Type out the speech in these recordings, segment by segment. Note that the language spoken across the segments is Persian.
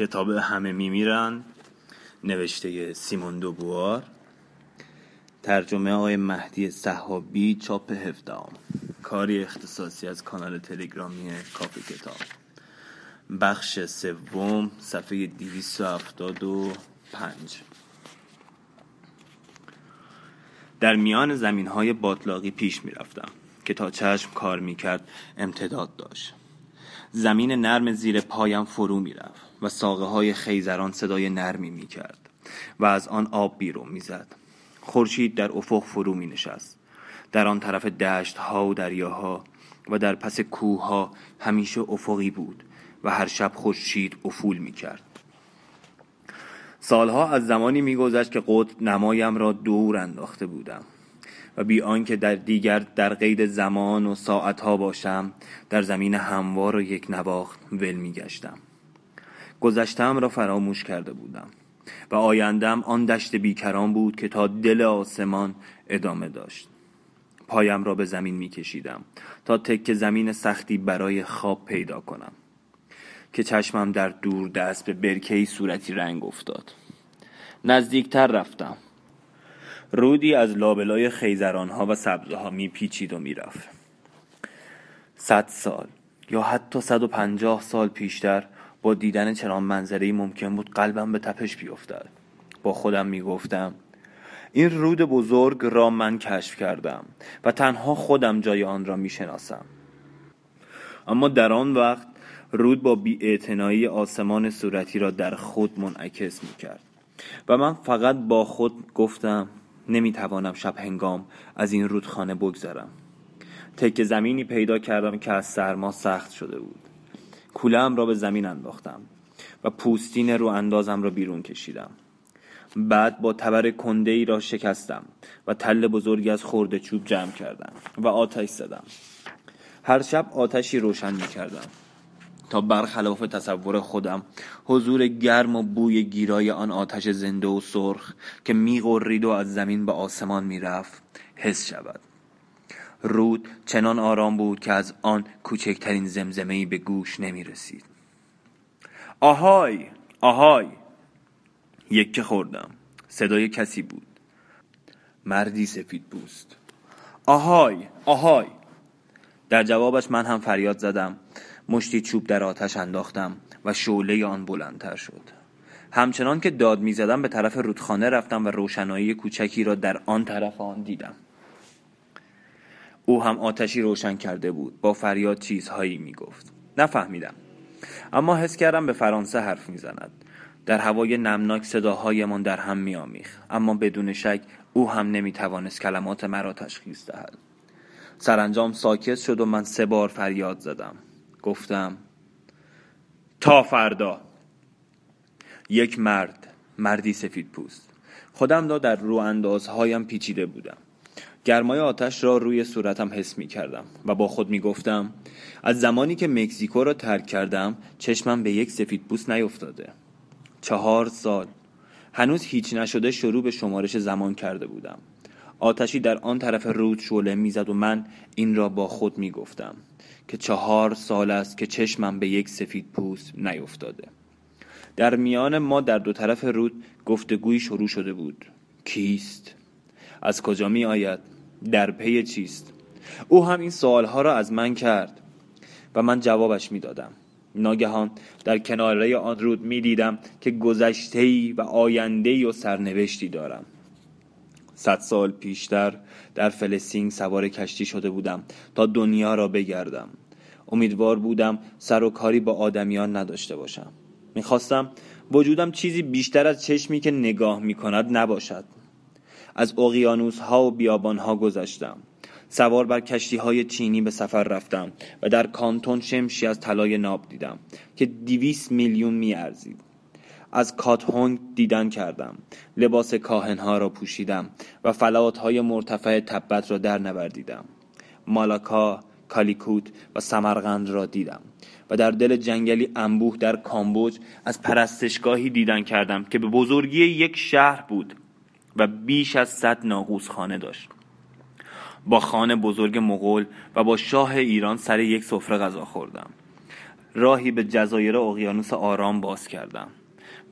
کتاب همه میمیرن نوشته سیمون دوبوار. ترجمه آقای مهدی صحابی چاپ هفدهم. کاری اختصاصی از کانال تلگرامی کافی کتاب. بخش سوم صفحه 275 در میان زمین های باطلاقی پیش می رفتم که تا چشم کار می کرد امتداد داشت. زمین نرم زیر پایم فرو می رفت و ساقه های خیزران صدای نرمی می کرد و از آن آب بیرون می زد خورشید در افق فرو می نشست در آن طرف دشت ها و دریاها و در پس کوه ها همیشه افقی بود و هر شب خورشید افول می کرد سالها از زمانی میگذشت که قطب نمایم را دور انداخته بودم و بی آنکه در دیگر در قید زمان و ساعتها باشم در زمین هموار و یک نواخت ول میگشتم. گذشتم را فراموش کرده بودم و آیندم آن دشت بیکران بود که تا دل آسمان ادامه داشت. پایم را به زمین میکشیدم تا تک زمین سختی برای خواب پیدا کنم که چشمم در دور دست به برکهی صورتی رنگ افتاد. نزدیکتر رفتم. رودی از لابلای خیزرانها و سبزه ها می پیچید و می‌رفت صد سال یا حتی صد و پنجاه سال پیشتر با دیدن چنان منظره ممکن بود قلبم به تپش بیفتد با خودم می‌گفتم این رود بزرگ را من کشف کردم و تنها خودم جای آن را می‌شناسم. اما در آن وقت رود با بیاعتنایی آسمان صورتی را در خود منعکس می‌کرد و من فقط با خود گفتم نمی‌توانم شب هنگام از این رودخانه بگذرم. تک زمینی پیدا کردم که از سرما سخت شده بود. کولم را به زمین انداختم و پوستین رو اندازم را بیرون کشیدم. بعد با تبر کنده ای را شکستم و تل بزرگی از خورده چوب جمع کردم و آتش زدم. هر شب آتشی روشن می کردم تا برخلاف تصور خودم حضور گرم و بوی گیرای آن آتش زنده و سرخ که میغرید و از زمین به آسمان می‌رفت حس شود. رود چنان آرام بود که از آن کوچکترین زمزمه به گوش نمی رسید آهای آهای یکه خوردم. صدای کسی بود. مردی سفید بوست آهای آهای. در جوابش من هم فریاد زدم. مشتی چوب در آتش انداختم و شعله آن بلندتر شد. همچنان که داد می‌زدم به طرف رودخانه رفتم و روشنایی کوچکی را در آن طرف آن دیدم. او هم آتشی روشن کرده بود. با فریاد چیزهایی می‌گفت. نفهمیدم. اما حس کردم به فرانسه حرف می‌زند. در هوای نمناک صداهایمان در هم میآمیخت. اما بدون شک او هم نمی‌توانست کلمات مرا تشخیص دهد. سرانجام ساکت شد و من سه بار فریاد زدم. گفتم تا فردا. یک مرد مردی سفید پوست. خودم را در رو اندازهایم پیچیده بودم. گرمای آتش را روی صورتم حس می کردم و با خود می گفتم از زمانی که مکزیکو را ترک کردم چشمم به یک سفید پوست نیفتاده. چهار سال. هنوز هیچ نشده شروع به شمارش زمان کرده بودم. آتشی در آن طرف رود شعله می‌زد و من این را با خود می گفتم که چهار سال است که چشمم به یک سفید پوست نیفتاده. در میان ما در دو طرف رود گفتگوی شروع شده بود. کیست؟ از کجا می آید؟ در پی چیست؟ او هم این سوالها را از من کرد و من جوابش می دادم. ناگهان در کناره آن رود می دیدم که گذشته و آینده و سرنوشتی دارم. صد سال پیشتر در فلسطین سوار کشتی شده بودم تا دنیا را بگردم. امیدوار بودم سر و کاری با آدمیان نداشته باشم. می‌خواستم وجودم چیزی بیشتر از چشمی که نگاه می‌کند نباشد. از اقیانوس ها و بیابان ها گذشتم. سوار بر کشتی های چینی به سفر رفتم و در کانتون شمشی از طلای ناب دیدم که دیویس میلیون میارزید. از کاتهونگ دیدن کردم. لباس کاهنها را پوشیدم و فلات های مرتفع تبت را در نوردیدم. مالاکا کالیکوت و سمرغند را دیدم و در دل جنگلی انبوه در کامبوج از پرستشگاهی دیدن کردم که به بزرگی یک شهر بود. و بیش از صد ناقوس خانه داشت. با خانه بزرگ مغول و با شاه ایران سر یک سفره غذا خوردم. راهی به جزایر اقیانوس آرام باز کردم.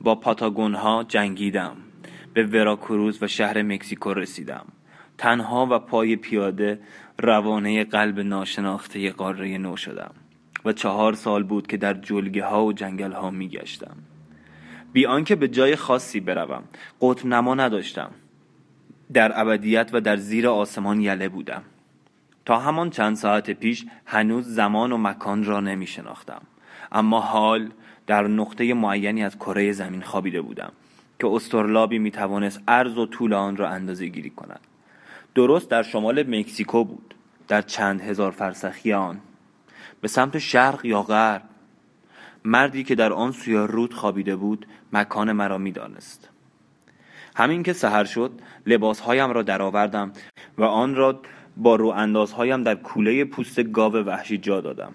با پاتاگون ها جنگیدم. به وراکروز و شهر مکزیکو رسیدم. تنها و پای پیاده روانه قلب ناشناخته قاره نو شدم و چهار سال بود که در جلگه ها و جنگل ها می گشتم بی آنکه به جای خاصی بروم. قطب نما نداشتم. در ابدیت و در زیر آسمان یله بودم. تا همان چند ساعت پیش هنوز زمان و مکان را نمی شناختم اما حال در نقطه معینی از کره زمین خوابیده بودم که استرلابی می توانست عرض و طول آن را اندازه گیری کند. درست در شمال مکزیکو بود در چند هزار فرسخی آن به سمت شرق یا غرب مردی که در آن سوی رود خوابیده بود مکان مرا می‌دانست. همین که سحر شد لباسهایم را درآوردم و آن را با رو اندازهایم در کوله پوست گاو وحشی جا دادم.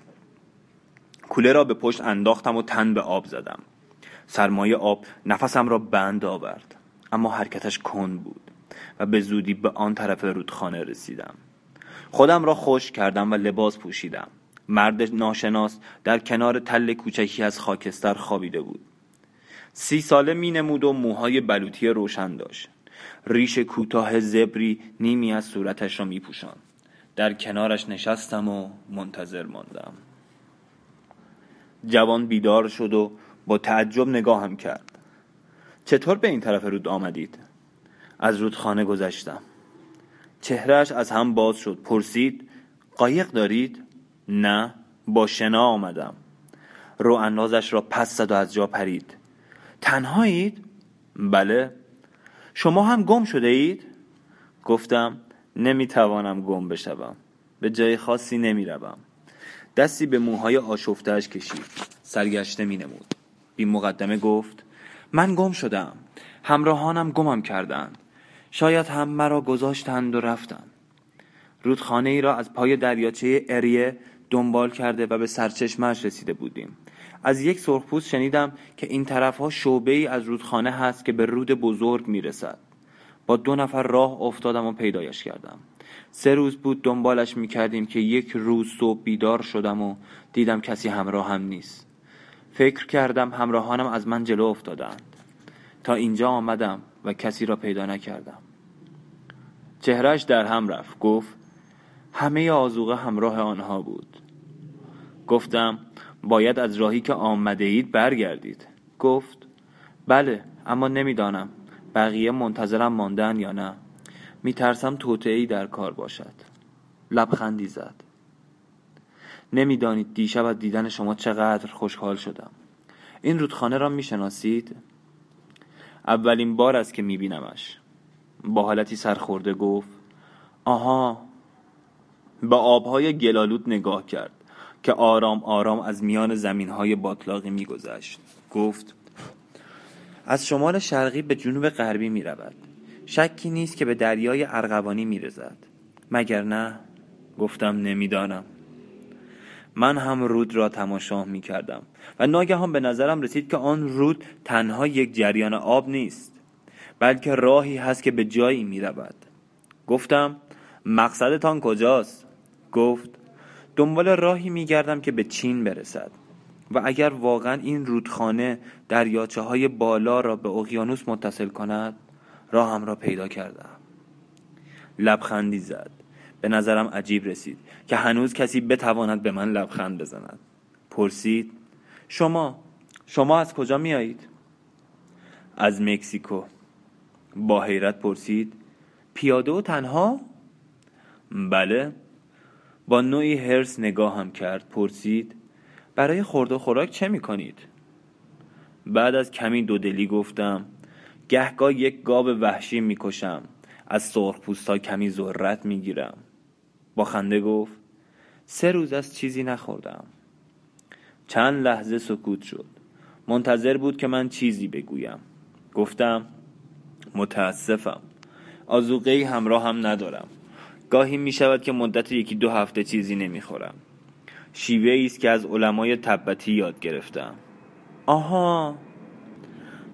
کوله را به پشت انداختم و تن به آب زدم. سرمایه آب نفسم را بند آورد اما حرکتش کند بود و به زودی به آن طرف رودخانه رسیدم. خودم را خوش کردم و لباس پوشیدم. مرد ناشناس در کنار تل کوچکی از خاکستر خوابیده بود سی ساله می نمود و موهای بلوطی روشن داشت ریش کوتاه زبری نیمی از صورتش را می پوشان. در کنارش نشستم و منتظر ماندم جوان بیدار شد و با تعجب نگاهم کرد چطور به این طرف رود آمدید؟ از رودخانه گذشتم چهرش از هم باز شد پرسید قایق دارید؟ نه با شنا آمدم. رو اندازش را پس زد و از جا پرید. تنهایید؟ بله. شما هم گم شده اید؟ گفتم نمی‌توانم گم بشوم. به جای خاصی نمی‌روم. دستی به موهای آشفتهش کشید. سرگشته می نمود بی مقدمه گفت من گم شدم. همراهانم گمم کردند. شاید هم مرا گذاشتند و رفتند. رودخانه ای را از پای دریاچه اریه دنبال کرده و به سرچشمهش رسیده بودیم. از یک سرخپوست شنیدم که این طرفها شعبه ای از رودخانه هست که به رود بزرگ می‌رسد. با دو نفر راه افتادم و پیدایش کردم. سه روز بود دنبالش می‌کردیم که یک روز صبح بیدار شدم و دیدم کسی همراه هم نیست. فکر کردم همراهانم از من جلو افتادند. تا اینجا آمدم و کسی را پیدا نکردم. چهرش در هم رفت. گفت همه آزوغه همراه آنها بود. گفتم باید از راهی که آمده اید برگردید. گفت بله اما نمی‌دانم بقیه منتظرم ماندن یا نه. میترسم ای در کار باشد. لبخندی زد. نمی‌دانید دیشب از دیدن شما چقدر خوشحال شدم. این رودخانه را می‌شناسید؟ اولین بار است که میبینمش. با حالتی سرخورده گفت آها. با آبهای گلالود نگاه کرد. که آرام آرام از میان زمینهای باطلاقی میگذشت. گفت از شمال شرقی به جنوب غربی می رود شکی نیست که به دریای ارغوانی می رزد مگر نه؟ گفتم نمی‌دانم. من هم رود را تماشا می کردم و ناگهان به نظرم رسید که آن رود تنها یک جریان آب نیست بلکه راهی هست که به جایی می رود گفتم مقصدتان کجاست؟ گفت دنبال راهی می گردم که به چین برسد. و اگر واقعا این رودخانه دریاچه های بالا را به اقیانوس متصل کند راهم را پیدا کردم. لبخندی زد. به نظرم عجیب رسید که هنوز کسی بتواند به من لبخند بزند. پرسید شما شما از کجا میایید از مکزیکو. با حیرت پرسید پیاده و تنها؟ بله. با نوعی هرس نگاهم کرد پرسید برای خورد و خوراک چه می‌کنید؟ بعد از کمی دودلی گفتم گهگاه یک گاو وحشی می‌کشم از سرخ پوستا کمی ذرت می‌گیرم. با خنده گفت سه روز از چیزی نخوردم. چند لحظه سکوت شد. منتظر بود که من چیزی بگویم. گفتم متاسفم. آزوقه همراه هم ندارم. گاهی می شود که مدت یکی دو هفته چیزی نمی‌خورم. شیوه است که از علمای تبتی یاد گرفتم. آها.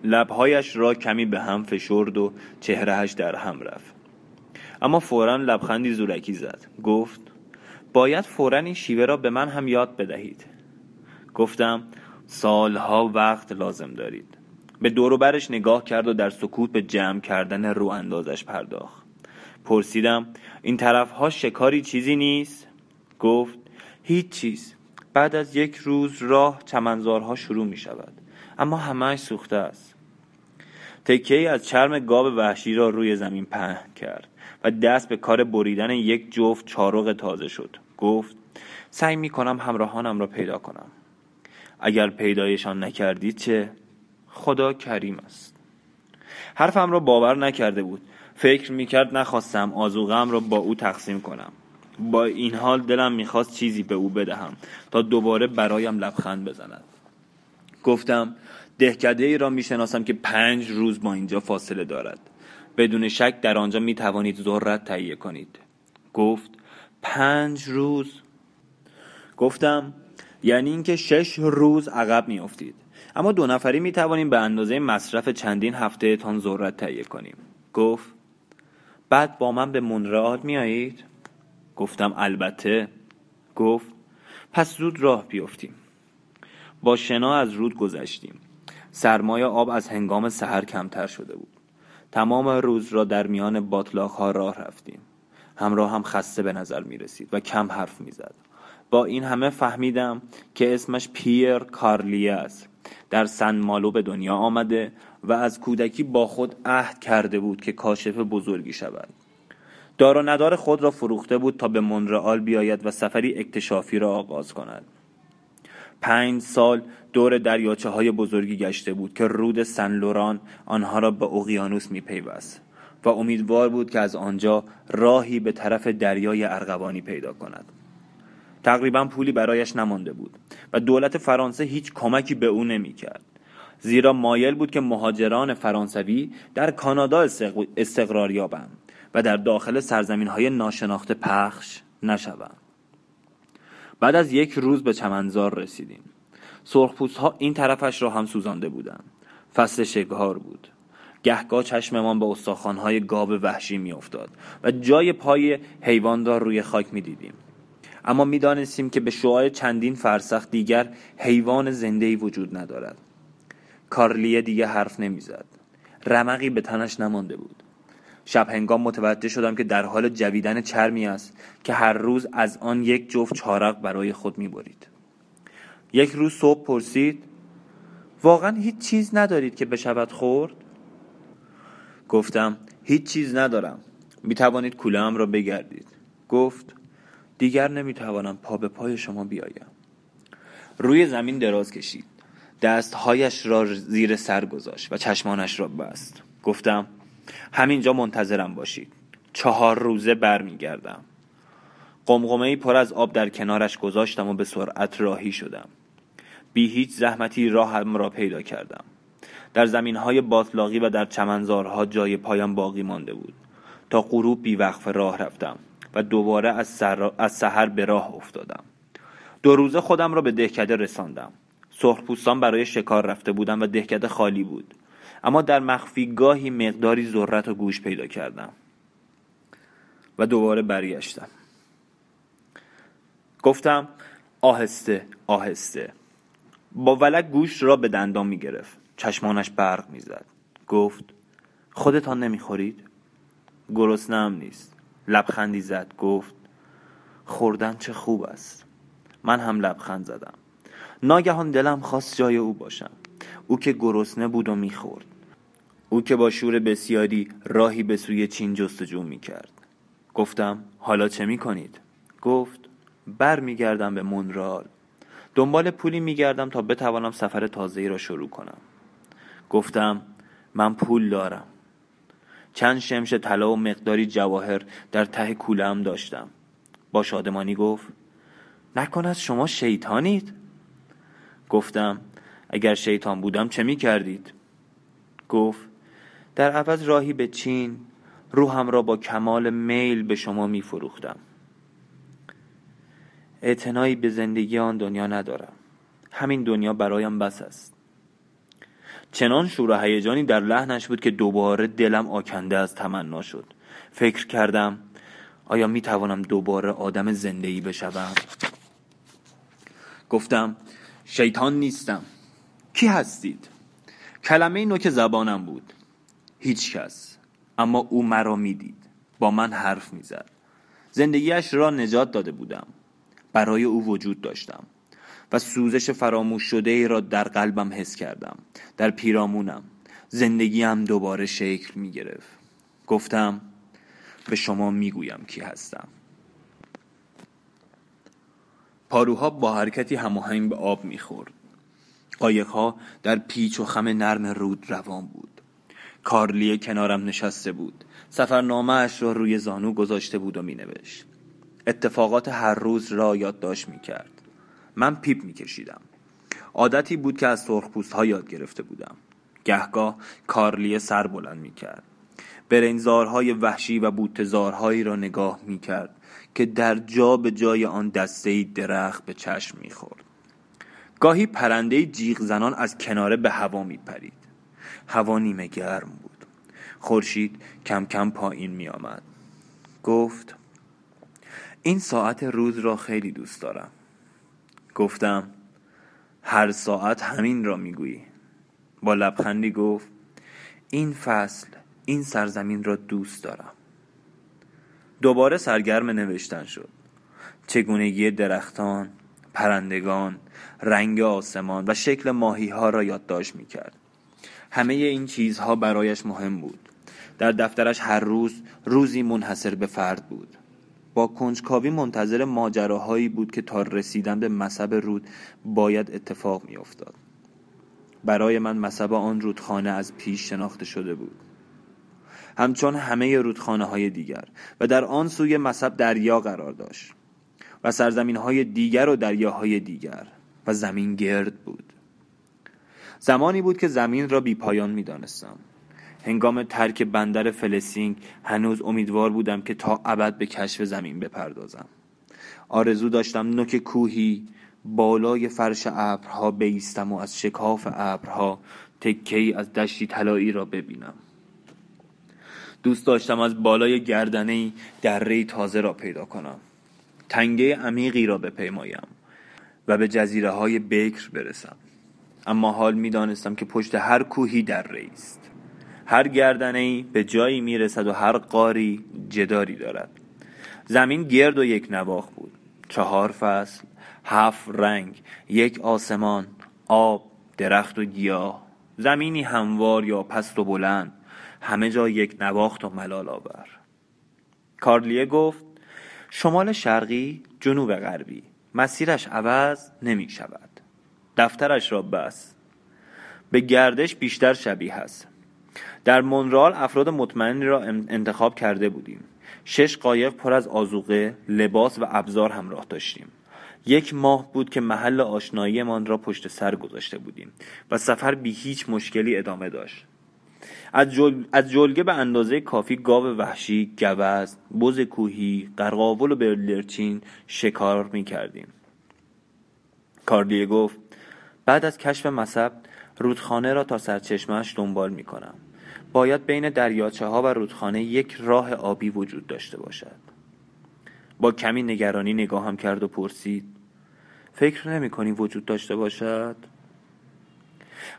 لبهایش را کمی به هم فشرد و چهرهش در هم رفت. اما فورا لبخندی زورکی زد. گفت باید فورا این شیوه را به من هم یاد بدهید. گفتم سالها وقت لازم دارید. به دور برش نگاه کرد و در سکوت به جمع کردن رو اندازش پرداخت. پرسیدم این طرف ها شکاری چیزی نیست؟ گفت هیچ چیز. بعد از یک روز راه چمنزارها شروع می شود اما همهش سوخته است. تکه از چرم گاب وحشی را روی زمین پهن کرد و دست به کار بریدن یک جفت چارق تازه شد. گفت سعی می کنم همراهانم را پیدا کنم. اگر پیدایشان نکردید چه؟ خدا کریم است. حرفم را باور نکرده بود. فکر می‌کرد نخواستم آزوغم را با او تقسیم کنم. با این حال دلم می‌خواست چیزی به او بدهم تا دوباره برایم لبخند بزند. گفتم دهکده ای را می‌شناسم که پنج روز با اینجا فاصله دارد. بدون شک در آنجا می توانید ذرت تهیه کنید. گفت پنج روز؟ گفتم یعنی اینکه شش روز عقب میافتید. اما دو نفری می توانیم به اندازه مصرف چندین هفته تان ذرت تهیه کنیم. گفت بعد با من به مونرال میایید؟ گفتم البته. گفت پس زود راه بیفتیم. با شنا از رود گذشتیم. سرمایه آب از هنگام سحر کمتر شده بود. تمام روز را در میان باطلاق ها راه رفتیم. همراه هم خسته به نظر می رسید و کم حرف می زد. با این همه فهمیدم که اسمش پیر کارلیه است در سن مالو به دنیا آمده و از کودکی با خود عهد کرده بود که کاشف بزرگی شود. دار و ندار خود را فروخته بود تا به مونرال بیاید و سفری اکتشافی را آغاز کند. پنج سال دور دریاچه های بزرگی گشته بود که رود سن لوران آنها را به اقیانوس می پیوست و امیدوار بود که از آنجا راهی به طرف دریای ارغوانی پیدا کند. تقریبا پولی برایش نمانده بود و دولت فرانسه هیچ کمکی به او نمی کرد زیرا مایل بود که مهاجران فرانسوی در کانادا استقرار یابند و در داخل سرزمین های ناشناخته پخش نشوند. بعد از یک روز به چمنزار رسیدیم. سرخپوست ها این طرفش را هم سوزانده بودند. فصل شگار بود. گهگاه چشممان به های گاب وحشی میافتاد و جای پای حیواندار روی خاک می‌دیدیم. اما می‌دانستیم که به شعاع چندین فرسخ دیگر حیوان زنده وجود ندارد. کارلیه دیگه حرف نمی‌زد. رمقی به تنش نمانده بود. شب هنگام متوجه شدم که در حال جویدن چرمی است که هر روز از آن یک جفت چارق برای خود می‌برید. یک روز صبح پرسید واقعا هیچ چیز ندارید که بشود خورد؟ گفتم هیچ چیز ندارم. می توانید کوله را بگردید. گفت دیگر نمی‌توانم پا به پای شما بیایم. روی زمین دراز کشید. دستهایش را زیر سر گذاشت و چشمانش را بست. گفتم همینجا منتظرم باشید چهار روزه برمیگردم. قمقمه ای پر از آب در کنارش گذاشتم و به سرعت راهی شدم. بی هیچ زحمتی راهم را پیدا کردم. در زمین های باطلاقی و در چمنزارها جای پایم باقی مانده بود. تا غروب بی وقف راه رفتم و دوباره از. از سحر به راه افتادم. دو روزه خودم را به دهکده رساندم. سرخپوستان برای شکار رفته بودم و دهکده خالی بود. اما در مخفی گاهی مقداری ذرت و گوش پیدا کردم و دوباره برگشتم. گفتم آهسته آهسته. با ولک گوش را به دندان می گرفت. چشمانش برق می‌زد گفت خودتان نمی‌خورید؟ گرسنم نیست. لبخندی زد. گفت خوردن چه خوب است. من هم لبخند زدم. ناگهان دلم خواست جای او باشم. او که گرسنه بود و می‌خورد. او که با شور بسیاری راهی به سوی چین جستجو می‌کرد. گفتم حالا چه می‌کنید؟ گفت بر میگردم به مونرال. دنبال پولی میگردم تا بتوانم سفر تازه‌ای را شروع کنم. گفتم من پول دارم. چند شمش طلا و مقداری جواهر در ته کولم داشتم. با شادمانی گفت نکند شما شیطانید؟ گفتم اگر شیطان بودم چه می کردید گفت در عوض راهی به چین روحم را با کمال میل به شما می فروختم اعتنایی به زندگی آن دنیا ندارم. همین دنیا برایم بس است. چنان شور و هیجانی در لحنش بود که دوباره دلم آکنده از تمنا شد. فکر کردم آیا می توانم دوباره آدم زندگی بشوم؟ گفتم شیطان نیستم. کی هستید؟ کلمه نوک زبانم بود. هیچ کس. اما او مرا می‌دید. با من حرف می‌زد. زندگیش را نجات داده بودم. برای او وجود داشتم. و سوزش فراموش شده ای را در قلبم حس کردم. در پیرامونم. زندگیم دوباره شکل می گرفت گفتم به شما می‌گویم کی هستم. پاروها با حرکتی هماهنگ به آب می‌خورد. قایقها در پیچ و خم نرم رود روان بود. کارلی کنارم نشسته بود. سفرنامه اش را روی زانو گذاشته بود و مینوشت. اتفاقات هر روز را یادداشت می‌کرد. من پیپ میکشیدم. عادتی بود که از سرخپوست ها یاد گرفته بودم. گهگاه کارلی سر بلند می‌کرد. برنزارهای وحشی و بوتزارهایی را نگاه می‌کرد. که در جا به جای آن دسته درخت به چشم می‌خورد. گاهی پرنده جیغ زنان از کناره به هوا میپرید. هوا نیمه گرم بود. خورشید کم کم پایین می آمد گفت این ساعت روز را خیلی دوست دارم. گفتم هر ساعت همین را می‌گویی. با لبخندی گفت این فصل این سرزمین را دوست دارم. دوباره سرگرم نوشتن شد. چگونگی درختان پرندگان رنگ آسمان و شکل ماهی ها را یادداشت می کرد همه این چیزها برایش مهم بود. در دفترش هر روز روزی منحصر به فرد بود. با کنجکاوی منتظر ماجراهایی بود که تا رسیدن به مصب رود باید اتفاق میافتاد. برای من مصب آن رودخانه از پیش شناخته شده بود. همچون همه رودخانه های دیگر و در آن سوی مصب دریا قرار داشت و سرزمین های دیگر و دریاهای دیگر و زمین گرد بود. زمانی بود که زمین را بی پایان می دانستم. هنگام ترک بندر فلسینگ هنوز امیدوار بودم که تا ابد به کشف زمین بپردازم. آرزو داشتم نوک کوهی بالای فرش ابرها بایستم و از شکاف ابرها تکه‌ای از دشتی طلایی را ببینم. دوست داشتم از بالای گردنه دره تازه را پیدا کنم. تنگه عمیقی را بپیمایم و به جزیره های بکر برسم. اما حال می دانستم که پشت هر کوهی دره است. هر گردنه به جایی می رسد و هر قاری جداری دارد. زمین گرد و یک نواخ بود. چهار فصل هفت رنگ یک آسمان آب درخت و گیاه. زمینی هموار یا پست و بلند. همه جا یک نواخت و ملال آور. کارلیه گفت شمال شرقی جنوب غربی مسیرش عوض نمی شود. دفترش را بس. به گردش بیشتر شبیه است. در مونرال افراد مطمئنی را انتخاب کرده بودیم. شش قایق پر از آزوقه لباس و ابزار همراه داشتیم. یک ماه بود که محل آشناییمان را پشت سر گذاشته بودیم و سفر بی هیچ مشکلی ادامه داشت. از, جل... از جلگه به اندازه کافی گاو وحشی، گوز، بز کوهی، قرقاول و برلرچین شکار می کردیم. کارلیه گفت بعد از کشف مصب رودخانه را تا سرچشمهش دنبال می کنم. باید بین دریاچه ها و رودخانه یک راه آبی وجود داشته باشد. با کمی نگرانی نگاهم کرد و پرسید فکر نمی کنی وجود داشته باشد؟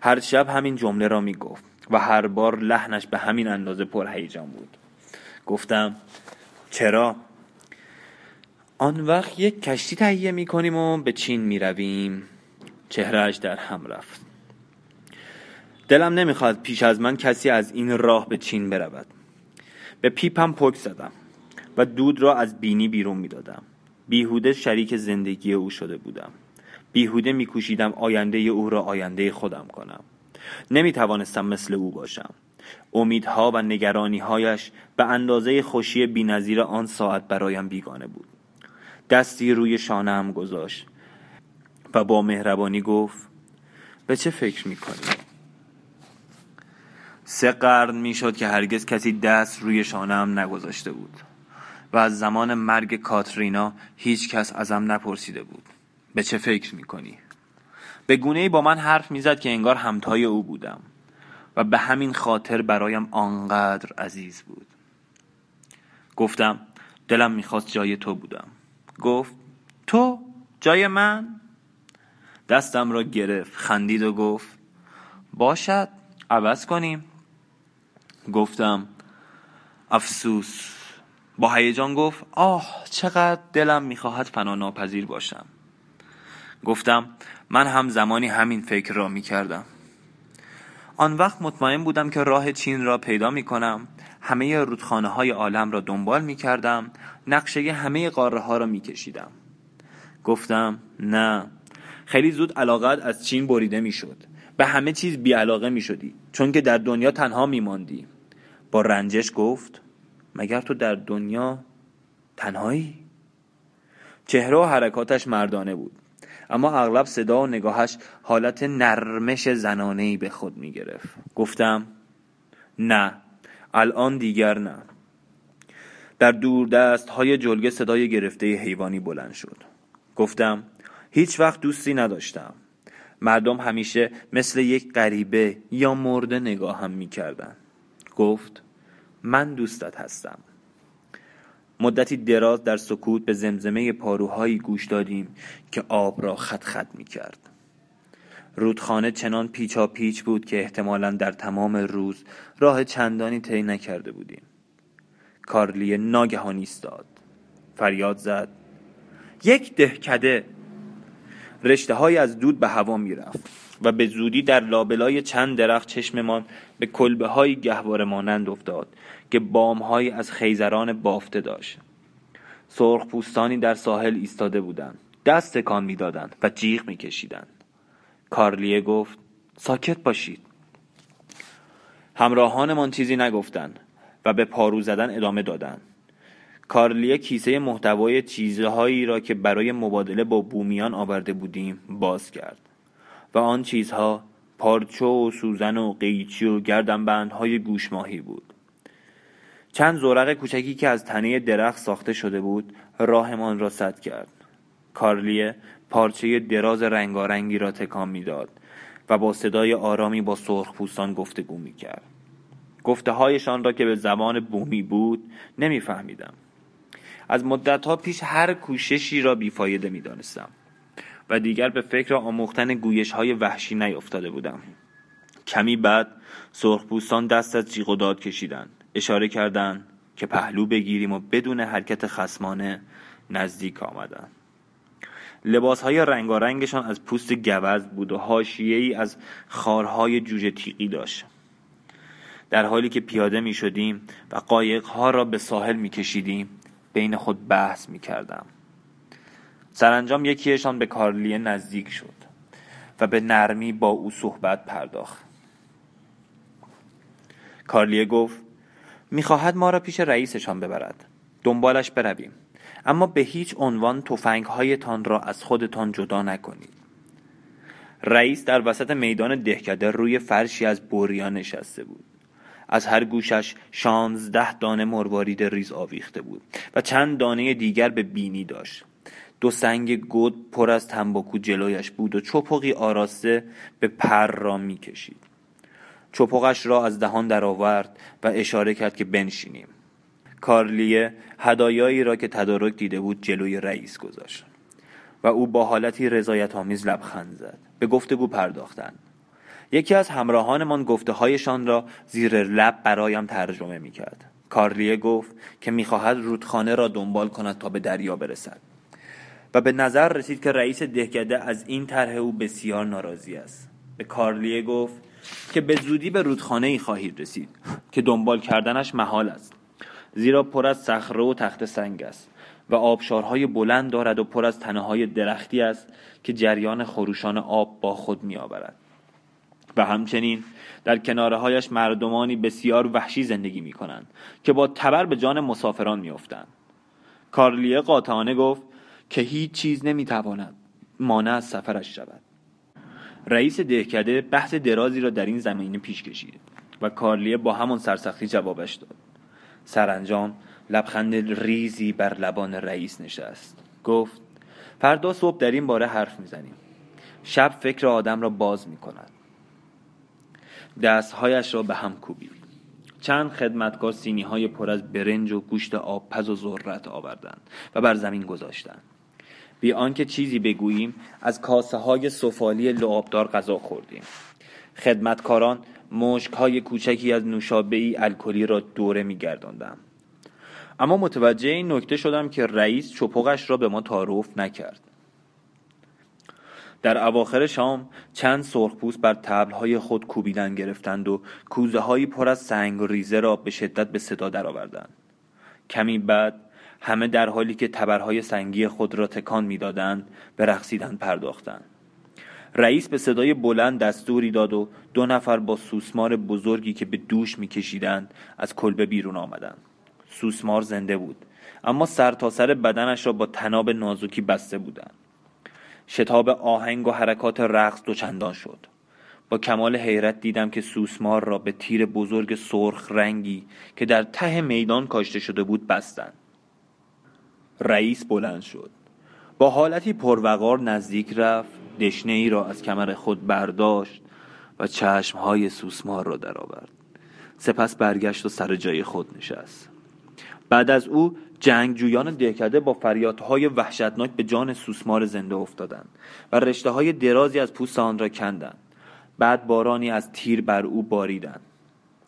هر شب همین جمله را می گفت و هر بار لحنش به همین اندازه پرهیجان بود. گفتم چرا؟ آن وقت یک کشتی تهیه می کنیم و به چین می رویم چهرهش در هم رفت. دلم نمی‌خواد پیش از من کسی از این راه به چین برود. به پیپم پک زدم و دود را از بینی بیرون می‌دادم. بیهوده شریک زندگی او شده بودم. بیهوده میکوشیدم آینده او را آینده خودم کنم. نمی توانستم مثل او باشم امیدها و نگرانیهایش به اندازه خوشی بینظیر آن ساعت برایم بیگانه بود دستی روی شانه گذاشت و با مهربانی گفت به چه فکر می‌کنی؟ سه قرن می‌شد که هرگز کسی دست روی شانه نگذاشته بود و از زمان مرگ کاترینا هیچ کس ازم نپرسیده بود به چه فکر می‌کنی؟ به گونه با من حرف می‌زد که انگار همتای او بودم و به همین خاطر برایم آنقدر عزیز بود. گفتم دلم می‌خواست جای تو بودم. گفت تو جای من؟ دستم را گرفت خندید و گفت باشد عوض کنیم. گفتم افسوس. با هیجان گفت آه چقدر دلم می‌خواهد فنا ناپذیر باشم. گفتم من هم زمانی همین فکر را می‌کردم. آن وقت مطمئن بودم که راه چین را پیدا می کنم همه رودخانه های عالم را دنبال می کردم نقشه همه قاره ها را می کشیدم گفتم نه خیلی زود علاقت از چین بریده می شد به همه چیز بیعلاقه می شدی چون که در دنیا تنها می ماندی با رنجش گفت مگر تو در دنیا تنهایی؟ چهره و حرکاتش مردانه بود. اما اغلب صدا و نگاهش حالت نرمش زنانه به خود می گرفت گفتم نه الان دیگر نه. در دور دست های جلگه صدای گرفته حیوانی بلند شد. گفتم هیچ وقت دوستی نداشتم. مردم همیشه مثل یک غریبه یا مرده نگاه هم می کردن. گفت من دوستت هستم. مدتی دراز در سکوت به زمزمه پاروهایی گوش دادیم که آب را خط خط می کرد. رودخانه چنان پیچا پیچ بود که احتمالا در تمام روز راه چندانی طی نکرده بودیم. کارلی ناگهان ایستاد. فریاد زد. یک دهکده. رشته های از دود به هوا می‌رفت و به زودی در لابلای چند درخت چشممان به کلبه های گهواره مانند افتاد. که بام های از خیزران بافته داشت. سرخ پوستانی در ساحل ایستاده بودند. دست تکان می‌دادند و جیغ میکشیدند. کارلیه گفت ساکت باشید. همراهانمان چیزی نگفتند و به پارو زدن ادامه دادند. کارلیه کیسه محتوای چیزهایی را که برای مبادله با بومیان آورده بودیم باز کرد و آن چیزها پارچو و سوزن و قیچی و گردنبندهای گوشماهی بود. چند زورق کوچکی که از تنه درخت ساخته شده بود راهمان را سد کرد. کارلیه پارچه دراز رنگارنگی را تکان می‌داد و با صدای آرامی با سرخ پوستان گفتگو می کرد گفته هایشان را که به زبان بومی بود نمیفهمیدم. از ها پیش هر کوششی را بیفایده می دانستم و دیگر به فکر آموختن گویش های وحشی نیفتاده بودم. کمی بعد سرخپوستان دست از جیغ و داد کشیدند. اشاره کردند که پهلو بگیریم و بدون حرکت خسمانه نزدیک آمدند لباس های رنگارنگشان از پوست گوز بود و حاشیه ای از خارهای جوجه تیقی داشت. در حالی که پیاده می شدیم و قایق ها را به ساحل می کشیدیم بین خود بحث می کردم سرانجام یکیشان به کارلیه نزدیک شد و به نرمی با او صحبت پرداخت. کارلیه گفت می‌خواهد ما را پیش رئیسشان ببرد. دنبالش برویم. اما به هیچ عنوان هایتان را از خودتان جدا نکنید. رئیس در وسط میدان دهکده روی فرشی از بوریا نشسته بود. از هر گوشش شانزده دانه مروارید ریز آویخته بود و چند دانه دیگر به بینی داشت. دو سنگ گود پر از تنباکو جلویش بود و چپقی آراسته به پر را می‌کشید. چپقش را از دهان درآورد و اشاره کرد که بنشینیم. کارلیه هدایایی را که تدارک دیده بود جلوی رئیس گذاشت و او با حالتی رضایت آمیز لبخند زد. به گفتگو پرداختند. یکی از همراهانمان گفته هایشان را زیر لب برایم ترجمه می کرد کارلیه گفت که می‌خواهد رودخانه را دنبال کند تا به دریا برسد و به نظر رسید که رئیس دهکده از این طرح او بسیار ناراضی است. به کارلیه گفت که به زودی به رودخانه ای خواهید رسید که دنبال کردنش محال است. زیرا پر از صخره و تخت سنگ است و آبشارهای بلند دارد و پر از تنه های درختی است که جریان خروشان آب با خود می آورد و همچنین در کناره هایش مردمانی بسیار وحشی زندگی می کنند که با تبر به جان مسافران می افتند. کارلیه قاطعانه گفت که هیچ چیز نمی تواند مانع از سفرش شود. رئیس دهکده بحث درازی را در این زمینه پیش کشید و کارلیه با همان سرسختی جوابش داد. سرانجام لبخند ریزی بر لبان رئیس نشست. گفت فردا صبح در این باره حرف می‌زنیم. شب فکر آدم را باز می کند دستهایش را به هم کوبید. چند خدمتکار سینی های پر از برنج و گوشت آبپز و ذرت آوردند و بر زمین گذاشتند. بی آنکه چیزی بگوییم از کاسه های سفالی لعابدار غذا خوردیم. خدمتکاران مشک های کوچکی از نوشابه ای الکلی را دوره میگرداندم اما متوجه این نکته شدم که رئیس چپقش را به ما تعارف نکرد. در اواخر شام چند سرخپوست بر تبلهای خود کوبیدن گرفتند و کوزه هایی پر از سنگ ریزه را به شدت به صدا درآوردند. کمی بعد همه در حالی که تبرهای سنگی خود را تکان می‌دادند به رقصیدن پرداختند. رئیس به صدای بلند دستوری داد و دو نفر با سوسمار بزرگی که به دوش میکشیدند از کلبه بیرون آمدند. سوسمار زنده بود اما سر تا سر بدنش را با تناب نازکی بسته بودند. شتاب آهنگ و حرکات رقص دوچندان شد. با کمال حیرت دیدم که سوسمار را به تیر بزرگ سرخ رنگی که در ته میدان کاشته شده بود بستند. رئیس بلند شد. با حالتی پروقار نزدیک رفت دشنه ای را از کمر خود برداشت و چشمهای سوسمار را درآورد. سپس برگشت و سر جای خود نشست. بعد از او جنگجویان دهکده با فریادهای وحشتناک به جان سوسمار زنده افتادند و رشته های درازی از پوست آن را کندند. بعد بارانی از تیر بر او باریدند.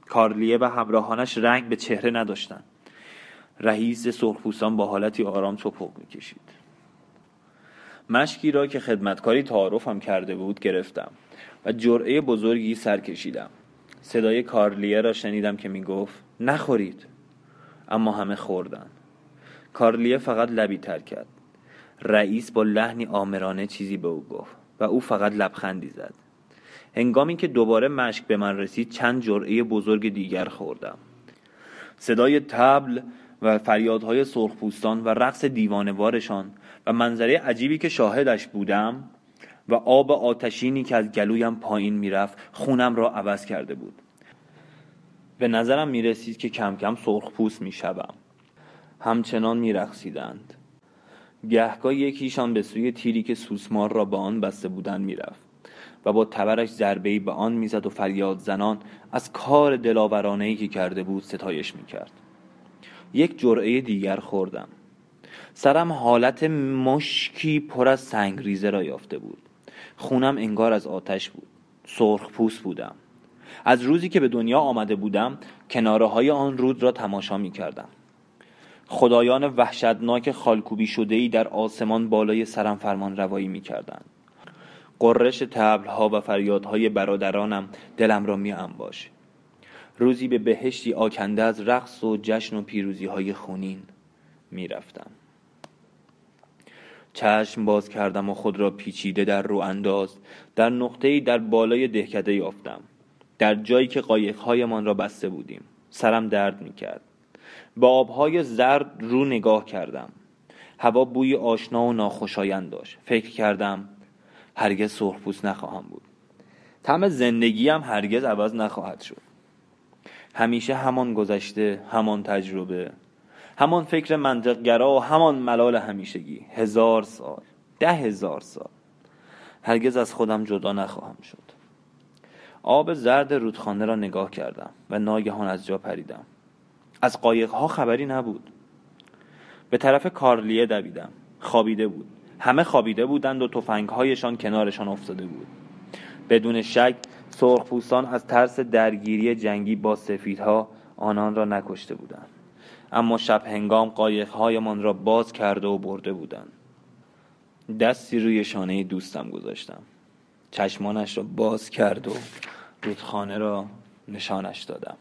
کارلیه و همراهانش رنگ به چهره نداشتند. رئیس سرخپوستان با حالتی آرام چپق می‌کشید. مشکی را که خدمتکاری تعارفم کرده بود گرفتم و جرعه بزرگی سر کشیدم. صدای کارلیه را شنیدم که می‌گفت نخورید. اما همه خوردن. کارلیه فقط لبی تر کرد. رئیس با لحنی آمرانه چیزی به او گفت و او فقط لبخندی زد. هنگامی که دوباره مشک به من رسید چند جرعه بزرگ دیگر خوردم. صدای تبل و فریادهای سرخپوستان و رقص دیوانوارشان و منظره عجیبی که شاهدش بودم و آب آتشینی که از گلویم پایین می‌رفت خونم را عوض کرده بود به نظرم می رسید که کم کم سرخپوست می شدم. همچنان می رخصیدند. گهگاه یکیشان به سوی تیری که سوسمار را به آن بسته بودند می‌رفت و با تبرش ضربه‌ای به آن می‌زد و فریاد زنان از کار دلاورانه که کرده بود ستایش می‌کرد یک جرعه دیگر خوردم. سرم حالت مشکی پر از سنگریزه را یافته بود. خونم انگار از آتش بود. سرخ پوست بودم. از روزی که به دنیا آمده بودم کناره های آن رود را تماشا می کردم خدایان وحشتناک خالکوبی شده ای در آسمان بالای سرم فرمان روایی می کردن. قررش تبلها و فریادهای برادرانم دلم را می انباش. روزی به بهشتی آکنده از رقص و جشن و پیروزی های خونین می رفتم. چشم باز کردم و خود را پیچیده در رو انداز در نقطه‌ای در بالای دهکده یافتم. در جایی که قایقهایمان را بسته بودیم. سرم درد می کرد به آبهای زرد رو نگاه کردم. هوا بوی آشنا و ناخوشایند داشت. فکر کردم هرگز سرخپوست نخواهم بود. طعم زندگیم هرگز عوض نخواهد شد. همیشه همان گذشته همان تجربه همان فکر منطقگرا و همان ملال همیشگی. هزار سال ده هزار سال. هرگز از خودم جدا نخواهم شد. آب زرد رودخانه را نگاه کردم و ناگهان از جا پریدم. از قایقها خبری نبود. به طرف کارلیه دویدم. خوابیده بود. همه خوابیده بودند و تفنگهایشان کنارشان افتاده بود. بدون شک سرخپوستان از ترس درگیری جنگی با سفیدها آنان را نکشته بودند. اما شب هنگام قایقهایمان را باز کرده و برده بودند. دستی روی شانه دوستم گذاشتم. چشمانش را باز کرد و رودخانه را نشانش دادم.